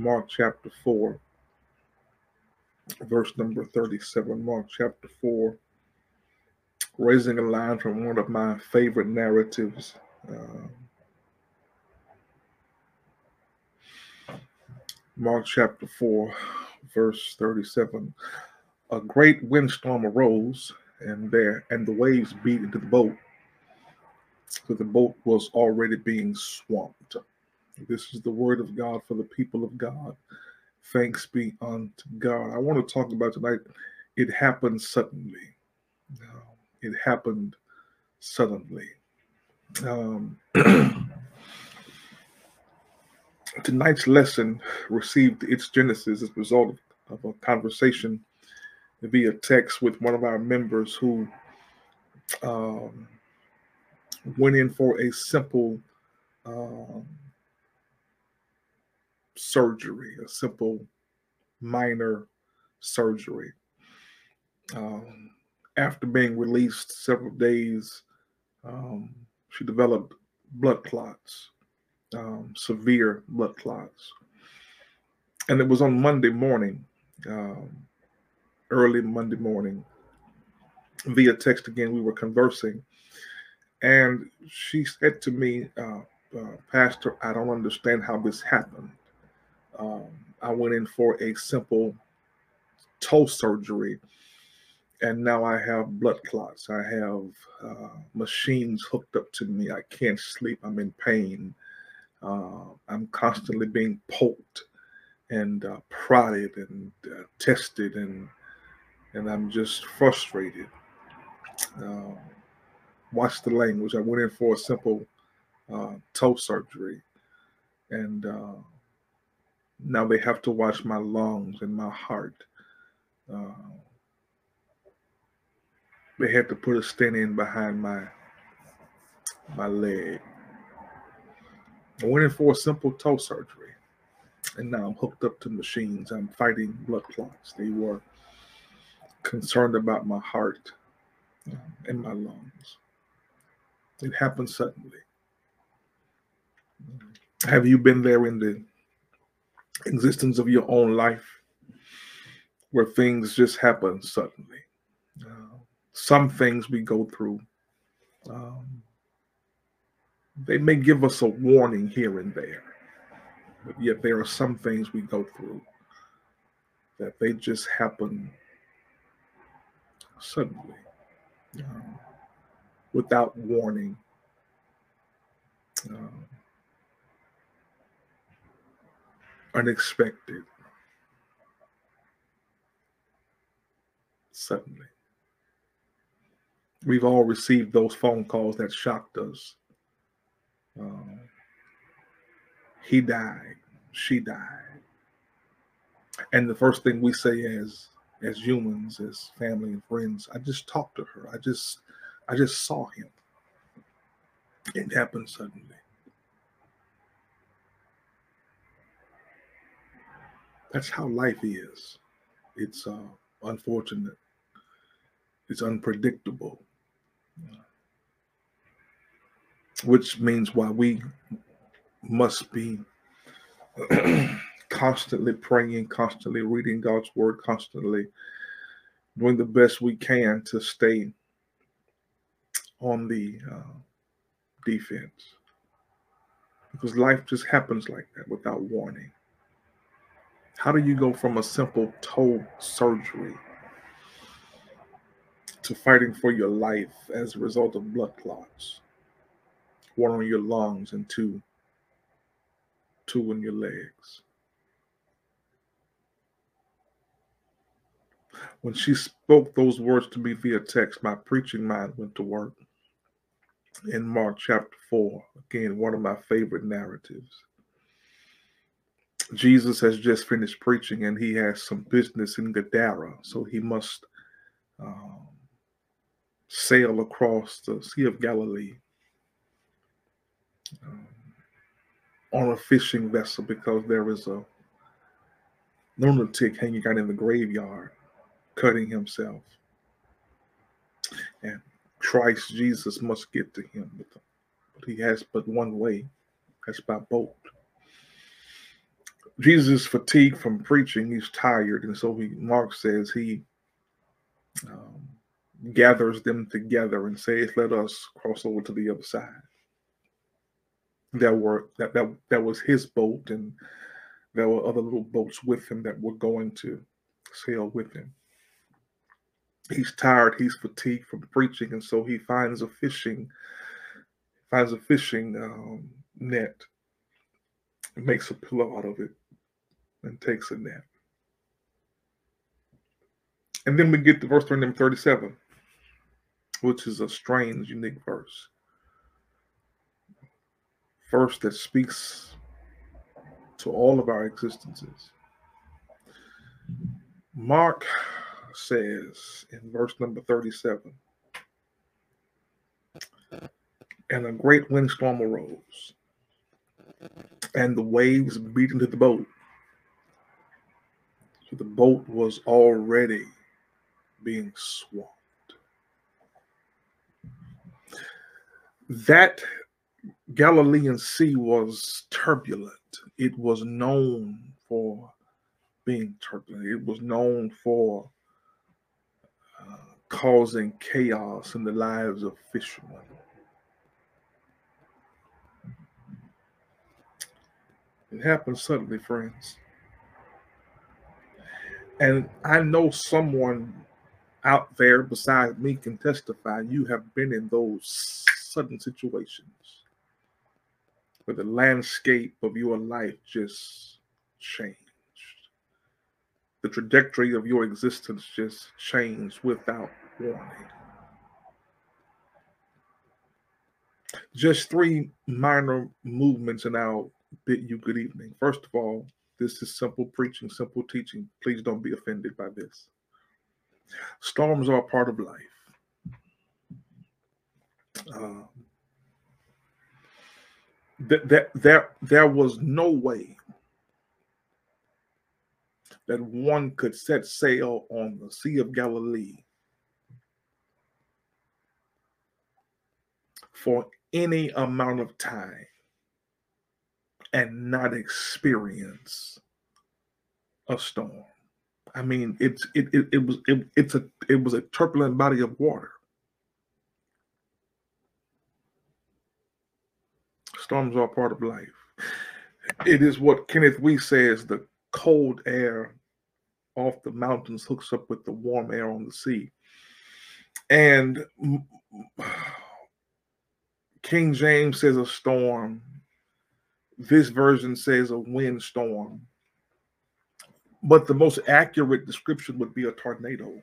Mark chapter 4, verse number 37. Mark chapter 4, raising a line from one of my favorite narratives. Uh, Mark chapter 4, verse 37. A great windstorm arose, and there and the waves beat into the boat. So the boat was already being swamped. This is the word of God for the people of God. Thanks be unto God. I want to talk about tonight. It happened suddenly. It happened suddenly. Um, tonight's lesson received its genesis as a result of a conversation via text with one of our members who um, went in for a simple um, surgery, a simple minor surgery. Um, after being released several days, um, she developed blood clots, um, severe blood clots. And it was on Monday morning, um, early Monday morning, via text again, we were conversing. And she said to me, uh, uh, Pastor, I don't understand how this happened. Um, I went in for a simple toe surgery, and now I have blood clots. I have uh, machines hooked up to me. I can't sleep. I'm in pain. Uh, I'm constantly being poked and uh, prodded and uh, tested, and and I'm just frustrated. Uh, watch the language. I went in for a simple uh, toe surgery, and now they have to watch my lungs and my heart. Uh, they had to put a stent in behind my my leg. I went in for a simple toe surgery, and now I'm hooked up to machines. I'm fighting blood clots. They were concerned about my heart uh, and my lungs. It happened suddenly. Have you been there in the existence of your own life where things just happen suddenly. Uh, some things we go through, um, they may give us a warning here and there, but yet there are some things we go through that they just happen suddenly um, without warning. Um, unexpected, suddenly. We've all received those phone calls that shocked us. Uh, he died, she died. And the first thing we say as as humans, as family and friends, I just talked to her. I just I just saw him. It happened suddenly. That's how life is. It's uh, unfortunate. It's unpredictable, which means why we must be constantly praying, constantly reading God's word, constantly doing the best we can to stay on the uh, defense. Because life just happens like that without warning. How do you go from a simple toe surgery to fighting for your life as a result of blood clots? One on your lungs and two, two in your legs. When she spoke those words to me via text, my preaching mind went to work. In Mark chapter 4, again, one of my favorite narratives. Jesus has just finished preaching and he has some business in Gadara, so he must um, sail across the Sea of Galilee um, on a fishing vessel because there is a lunatic hanging out in the graveyard, cutting himself. And Christ Jesus must get to him, but he has but one way that's by boat. Jesus is fatigued from preaching. He's tired, and so he Mark says he um, gathers them together and says, "Let us cross over to the other side." There were that that that was his boat, and there were other little boats with him that were going to sail with him. He's tired. He's fatigued from preaching, and so he finds a fishing finds a fishing um, net, makes a pillow out of it, and takes a nap. And then we get to verse 37, which is a strange, unique verse. Verse that speaks to all of our existences. Mark says in verse number 37 And a great windstorm arose, and the waves beat into the boat. The boat was already being swamped. That Galilean Sea was turbulent. It was known for being turbulent. It was known for uh, causing chaos in the lives of fishermen. It happened suddenly, friends. And I know someone out there besides me can testify you have been in those sudden situations where the landscape of your life just changed. The trajectory of your existence just changed without warning. Just three minor movements and I'll bid you good evening. First of all, this is simple preaching, simple teaching. Please don't be offended by this. Storms are a part of life. Um, that, that there there was no way that one could set sail on the Sea of Galilee for any amount of time and not experience a storm. I mean, it's it it, it was it, it's a it was a turbulent body of water. Storms are part of life. It is what Kenneth Wuest says: the cold air off the mountains hooks up with the warm air on the sea, and King James says a storm this version says a windstorm. But the most accurate description would be a tornado.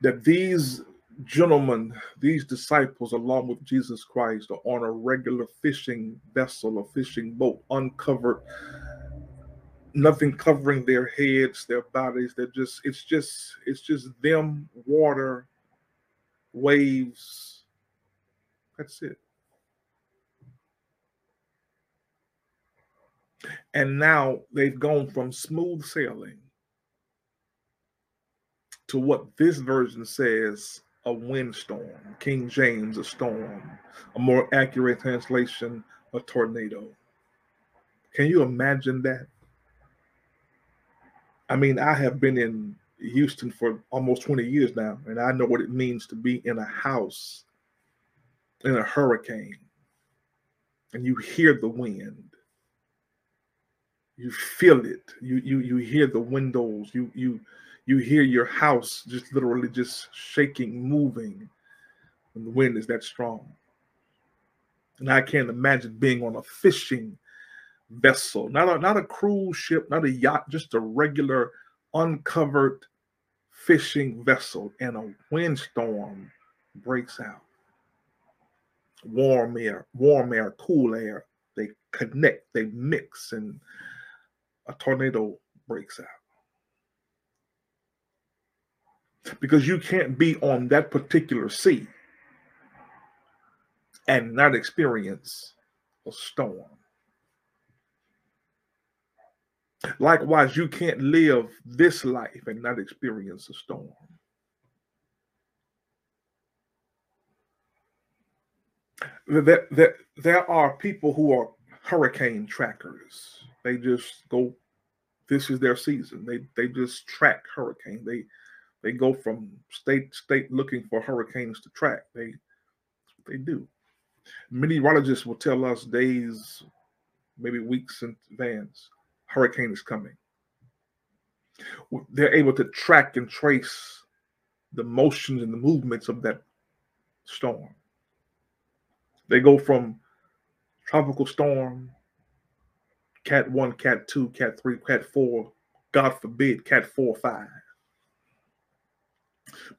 That these gentlemen, these disciples, along with Jesus Christ, are on a regular fishing vessel, a fishing boat, uncovered, nothing covering their heads, their bodies. They're just, it's just, it's just them, water, waves. That's it. And now they've gone from smooth sailing to what this version says a windstorm, King James, a storm, a more accurate translation, a tornado. Can you imagine that? I mean, I have been in Houston for almost 20 years now, and I know what it means to be in a house in a hurricane and you hear the wind you feel it. You you you hear the windows. You you you hear your house just literally just shaking moving. When the wind is that strong. And i can't imagine being on a fishing vessel not a not a cruise ship not a yacht just a regular uncovered fishing vessel. And a windstorm breaks out. Warm air warm air cool air. They connect they mix and a tornado breaks out. Because you can't be on that particular sea and not experience a storm. Likewise, you can't live this life and not experience a storm. There, there, there are people who are hurricane trackers. They just go. This is their season. They they just track hurricane. They they go from state state looking for hurricanes to track. They they do. Meteorologists will tell us days, maybe weeks in advance, hurricane is coming. They're able to track and trace the motions and the movements of that storm. They go from tropical storm, cat one, cat two, cat three, cat four, God forbid, cat four, five.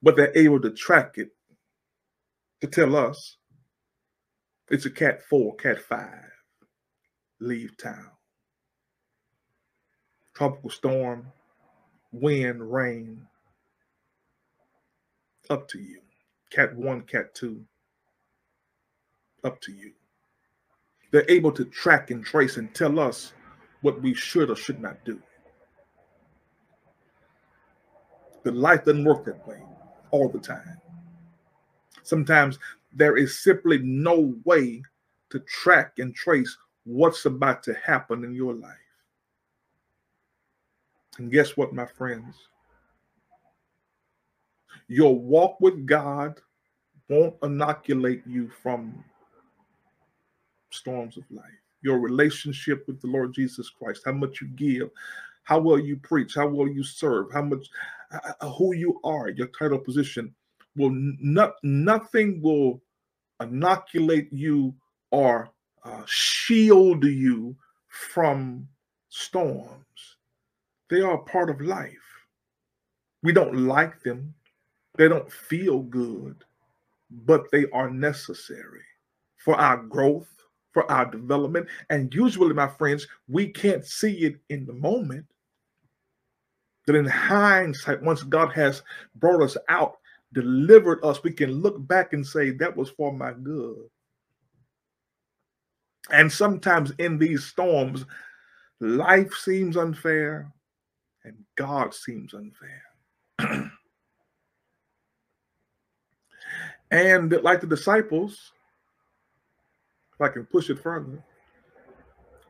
But they're able to track it to tell us it's a cat four, cat five. Leave town. Tropical storm, wind, rain. Up to you. Cat one, cat two. Up to you. They're able to track and trace and tell us what we should or should not do. But life doesn't work that way all the time. Sometimes there is simply no way to track and trace what's about to happen in your life. And guess what, my friends? Your walk with God won't inoculate you from storms of life. Your relationship with the Lord Jesus Christ, how much you give, how well you preach, how well you serve, how much, uh, who you are, your title position will not, nothing will inoculate you or uh, shield you from storms. They are part of life. We don't like them, they don't feel good, but they are necessary for our growth, for our development. And usually, my friends, we can't see it in the moment. But in hindsight, once God has brought us out, delivered us, we can look back and say, that was for my good. And sometimes in these storms, life seems unfair and God seems unfair. and like the disciples, if I can push it further,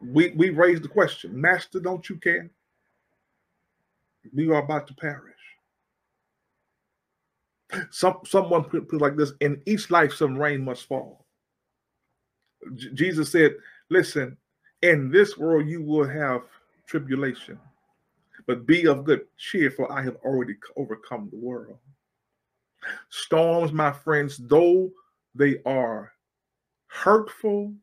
we, we raised the question, Master, don't you care? We are about to perish. Some someone put, put like this: in each life, some rain must fall. J- Jesus said, "Listen, in this world you will have tribulation, but be of good cheer, for I have already overcome the world." Storms, my friends, though they are hurtful,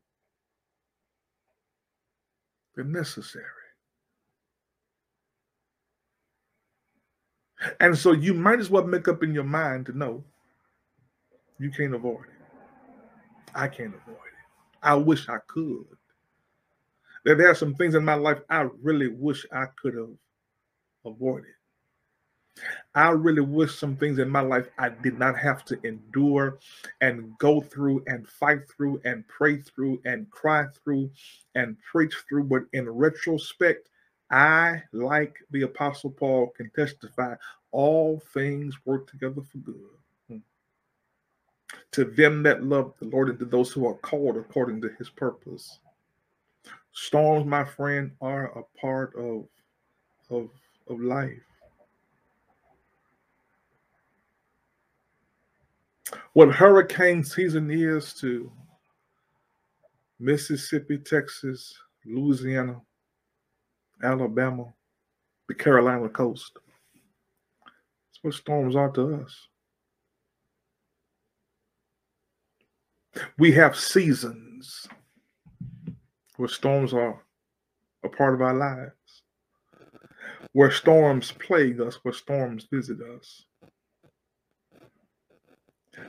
they're necessary. And so you might as well make up in your mind to know you can't avoid it. I can't avoid it. I wish I could. That there are some things in my life I really wish I could have avoided. I really wish some things in my life I did not have to endure and go through and fight through and pray through and cry through and preach through. But in retrospect, I, like the Apostle Paul, can testify all things work together for good. Hmm. To them that love the Lord and to those who are called according to his purpose. Storms, my friend, are a part of, of, of life. What hurricane season is to Mississippi, Texas, Louisiana, Alabama, the Carolina coast. That's what storms are to us. We have seasons where storms are a part of our lives, where storms plague us, where storms visit us.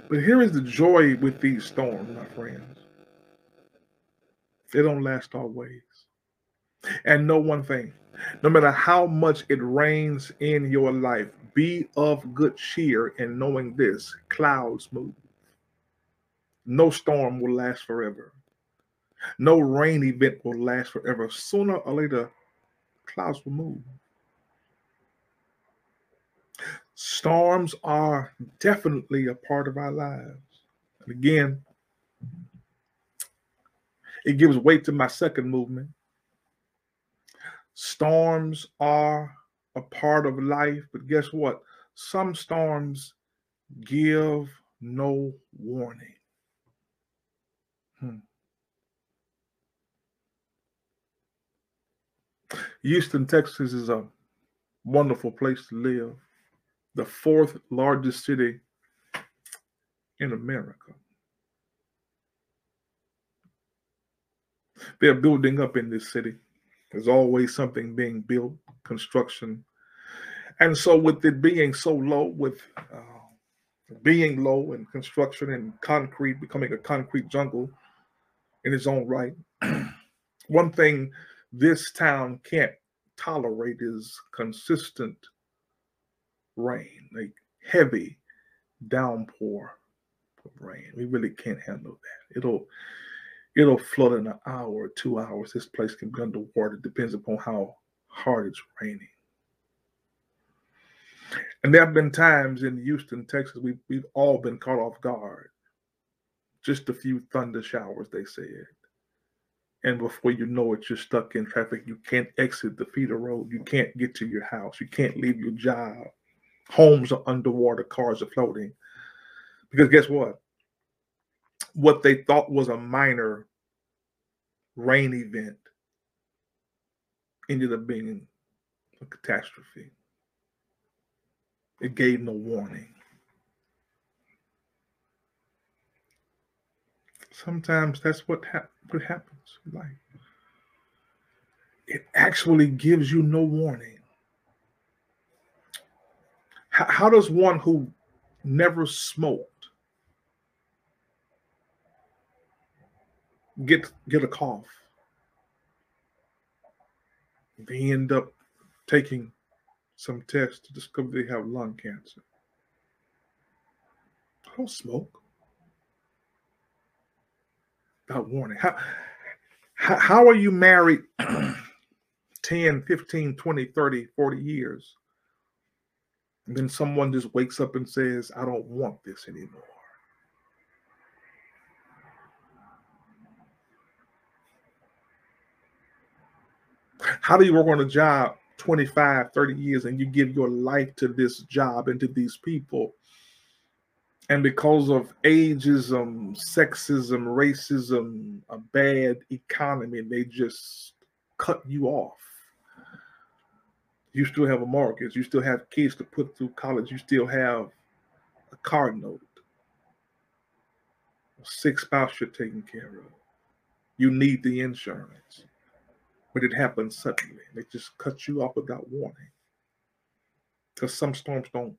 But here is the joy with these storms, my friends. They don't last always. And know one thing no matter how much it rains in your life, be of good cheer in knowing this clouds move. No storm will last forever. No rain event will last forever. Sooner or later, clouds will move. Storms are definitely a part of our lives. And again, It gives weight to my second movement. Storms are a part of life, but guess what? Some storms give no warning. Hmm. Houston, Texas is a wonderful place to live, the fourth largest city in America. They're building up in this city. There's always something being built, construction. And so, with it being so low, with uh, being low and construction and concrete becoming a concrete jungle in its own right, one thing this town can't tolerate is consistent rain, like heavy downpour of rain. We really can't handle that. It'll it'll flood in an hour two hours. This place can be underwater. It depends upon how hard it's raining. And there have been times in Houston, Texas, we've, we've all been caught off guard. Just a few thunder showers, they said. And before you know it, you're stuck in traffic. You can't exit the feeder road. You can't get to your house. You can't leave your job. Homes are underwater, cars are floating. Because guess what? What they thought was a minor rain event ended up being a catastrophe. It gave no warning. Sometimes that's what, ha- what happens in life. It actually gives you no warning. How, how does one who never smoked get get a cough. They end up taking some tests to discover they have lung cancer. I don't smoke. Without warning. How, how, how are you married 10, 15, 20, 30, 40 years? And then someone just wakes up and says, I don't want this anymore. How do you work on a job 25, 30 years and you give your life to this job and to these people? And because of ageism, sexism, racism, a bad economy, they just cut you off. You still have a mortgage. You still have kids to put through college. You still have a car note. A sick spouse you're taking care of. You need the insurance but it happens suddenly. They just cut you off without warning. Because some storms don't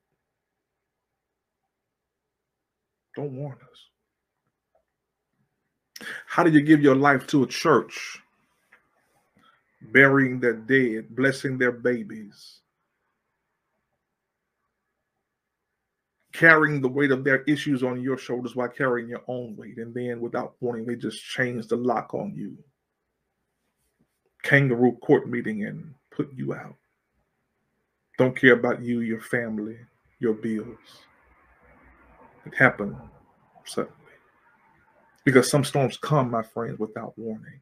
don't warn us. How do you give your life to a church? Burying their dead, blessing their babies, carrying the weight of their issues on your shoulders while carrying your own weight. And then without warning, they just change the lock on you kangaroo court meeting and put you out. Don't care about you, your family, your bills. It happened suddenly. Because some storms come, my friends, without warning.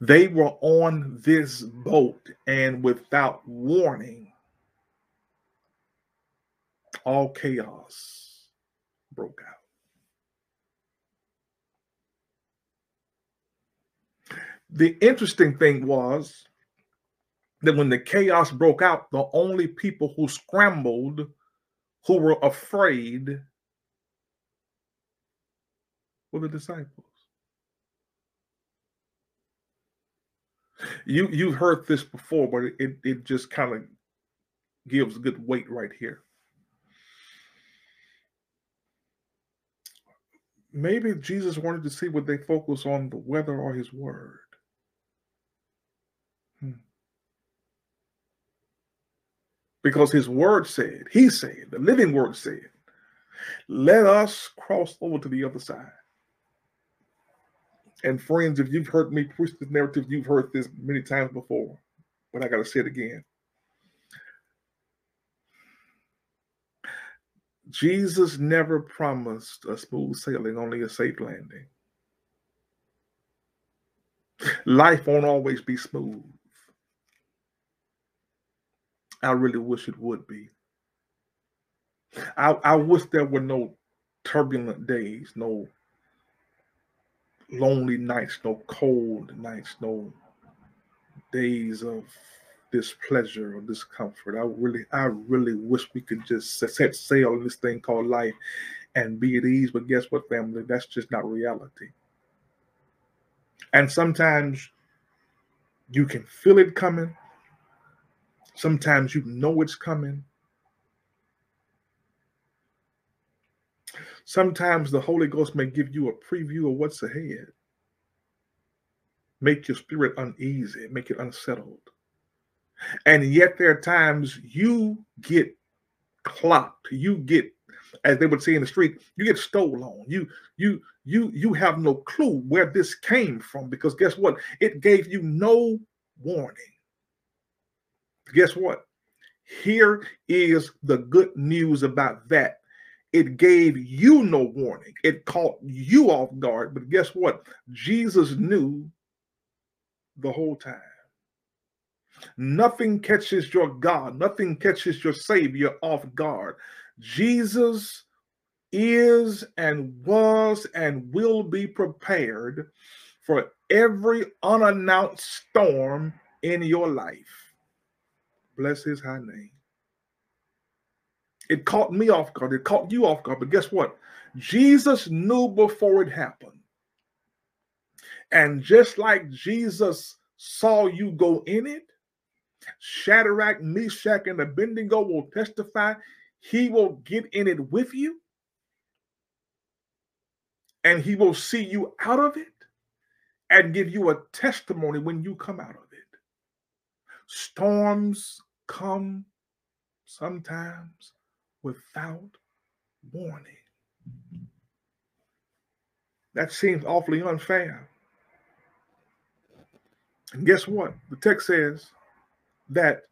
They were on this boat, and without warning, all chaos broke out. The interesting thing was that when the chaos broke out, the only people who scrambled, who were afraid, were the disciples. You you've heard this before, but it, it just kind of gives good weight right here. Maybe Jesus wanted to see what they focus on the weather or his word. Hmm. Because his word said, he said, the living word said, let us cross over to the other side. And friends, if you've heard me push this narrative, you've heard this many times before, but I got to say it again. Jesus never promised a smooth sailing, only a safe landing. Life won't always be smooth. I really wish it would be. I, I wish there were no turbulent days, no lonely nights, no cold nights, no days of displeasure or discomfort. I really, I really wish we could just set sail in this thing called life and be at ease. But guess what, family? That's just not reality. And sometimes you can feel it coming. Sometimes you know it's coming. Sometimes the Holy Ghost may give you a preview of what's ahead, make your spirit uneasy, make it unsettled. And yet, there are times you get clocked, you get, as they would say in the street, you get stolen. You, you, you, you have no clue where this came from because guess what? It gave you no warning. Guess what? Here is the good news about that. It gave you no warning. It caught you off guard. But guess what? Jesus knew the whole time. Nothing catches your God, nothing catches your Savior off guard. Jesus is and was and will be prepared for every unannounced storm in your life. Bless his high name. It caught me off guard. It caught you off guard. But guess what? Jesus knew before it happened. And just like Jesus saw you go in it, Shadrach, Meshach, and Abednego will testify he will get in it with you and he will see you out of it and give you a testimony when you come out of it. Storms come sometimes without warning. That seems awfully unfair. And guess what? The text says that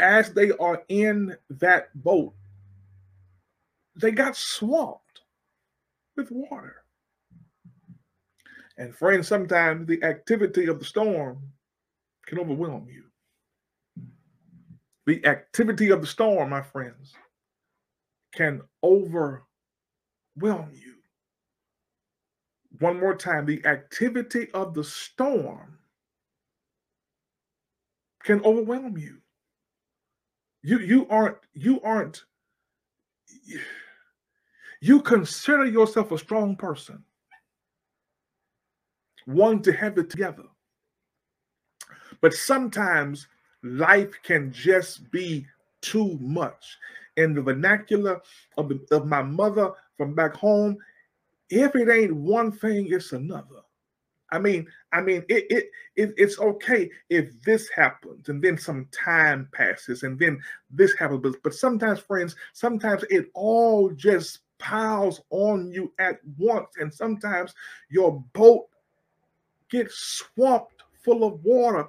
as they are in that boat, they got swamped with water. And friends, sometimes the activity of the storm can overwhelm you. The activity of the storm, my friends, can overwhelm you. One more time, the activity of the storm can overwhelm you. You you aren't you aren't you consider yourself a strong person, one to have it together. But sometimes life can just be too much. In the vernacular of, the, of my mother from back home, if it ain't one thing, it's another. I mean, I mean, it, it, it it's okay if this happens and then some time passes and then this happens. But, but sometimes, friends, sometimes it all just piles on you at once, and sometimes your boat gets swamped full of water.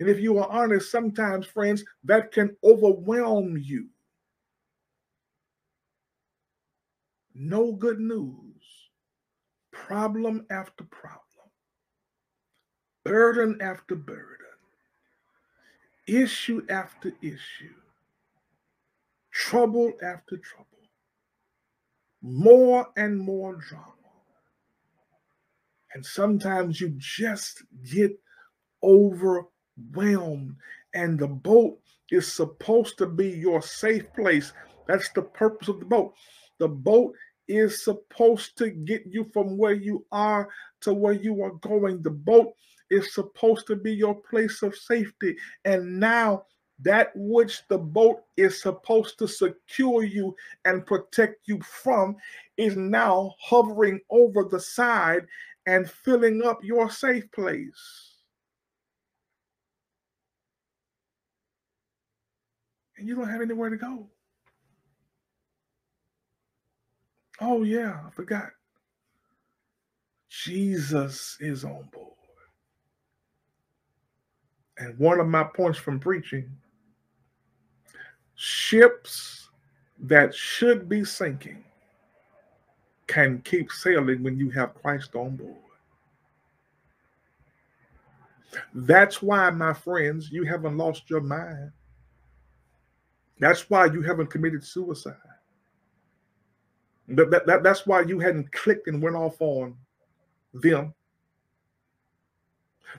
And if you are honest, sometimes, friends, that can overwhelm you. No good news, problem after problem burden after burden, issue after issue, trouble after trouble, more and more drama. And sometimes you just get overwhelmed, and the boat is supposed to be your safe place. That's the purpose of the boat. The boat is supposed to get you from where you are to where you are going. The boat is supposed to be your place of safety. And now that which the boat is supposed to secure you and protect you from is now hovering over the side and filling up your safe place. And you don't have anywhere to go. Oh, yeah, I forgot. Jesus is on board. And one of my points from preaching ships that should be sinking can keep sailing when you have Christ on board. That's why, my friends, you haven't lost your mind. That's why you haven't committed suicide. That, that, that, that's why you hadn't clicked and went off on them.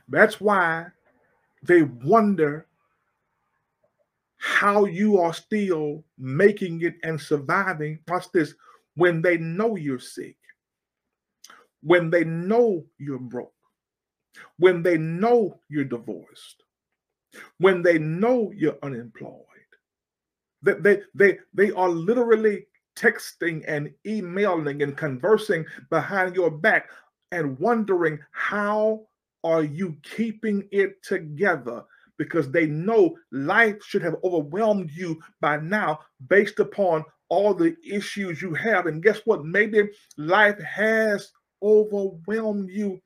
That's why they wonder how you are still making it and surviving. Watch this when they know you're sick, when they know you're broke, when they know you're divorced, when they know you're unemployed. That they, they, they are literally texting and emailing and conversing behind your back and wondering how are you keeping it together? Because they know life should have overwhelmed you by now based upon all the issues you have. And guess what? Maybe life has overwhelmed you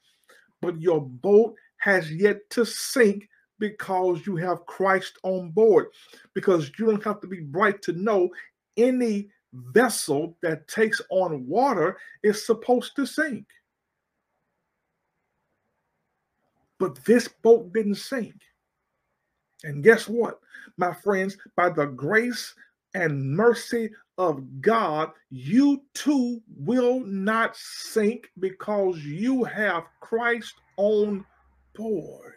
but your boat has yet to sink because you have Christ on board. Because you don't have to be bright to know any vessel that takes on water is supposed to sink. But this boat didn't sink. And guess what, my friends? By the grace and mercy of God, you too will not sink because you have Christ on board.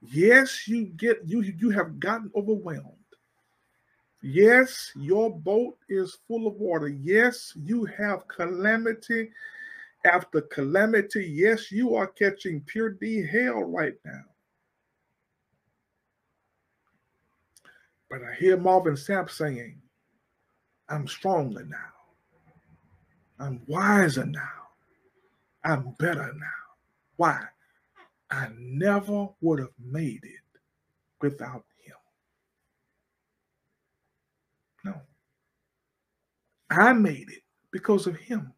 Yes, you get you you have gotten overwhelmed. Yes, your boat is full of water. Yes, you have calamity after calamity. Yes, you are catching pure D hell right now. But I hear Marvin Sapp saying, I'm stronger now. I'm wiser now. I'm better now. Why? I never would have made it without No. I made it because of him.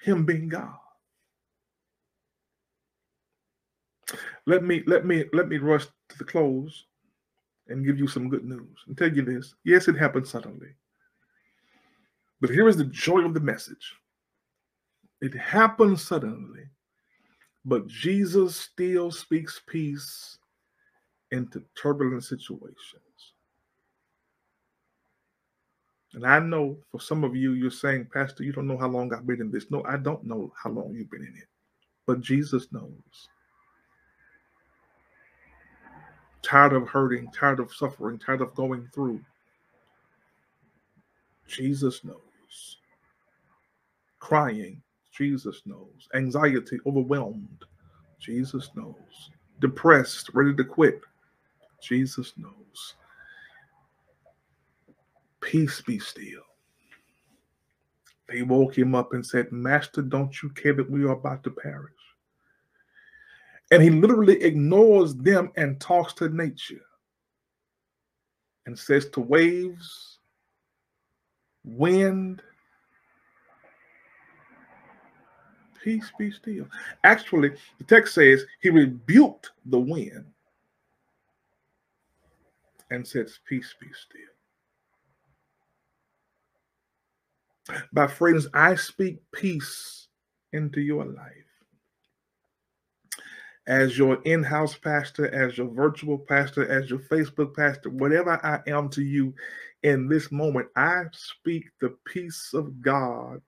Him being God. Let me let me let me rush to the close and give you some good news and tell you this. Yes, it happened suddenly. But here is the joy of the message. It happened suddenly, but Jesus still speaks peace into turbulent situations. And I know for some of you, you're saying, Pastor, you don't know how long I've been in this. No, I don't know how long you've been in it, but Jesus knows. Tired of hurting, tired of suffering, tired of going through. Jesus knows. Crying, Jesus knows. Anxiety, overwhelmed, Jesus knows. Depressed, ready to quit, Jesus knows. Peace be still. They woke him up and said, Master, don't you care that we are about to perish? And he literally ignores them and talks to nature and says to waves, wind, peace be still. Actually, the text says he rebuked the wind and says, Peace be still. My friends, I speak peace into your life. As your in house pastor, as your virtual pastor, as your Facebook pastor, whatever I am to you in this moment, I speak the peace of God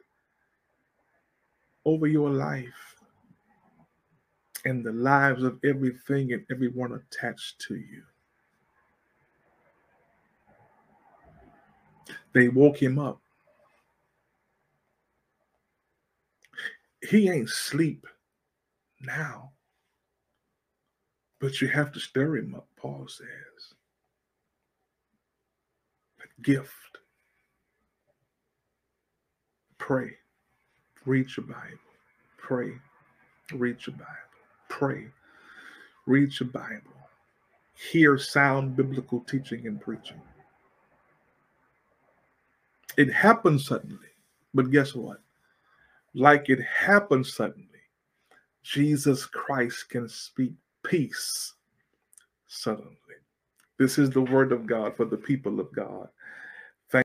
over your life and the lives of everything and everyone attached to you. They woke him up he ain't sleep now. But you have to stir him up, Paul says. A gift. Pray. Read your Bible. Pray. Read your Bible. Pray. Read your Bible. Hear sound biblical teaching and preaching. It happens suddenly, but guess what? Like it happened suddenly, Jesus Christ can speak peace suddenly. This is the word of God for the people of God.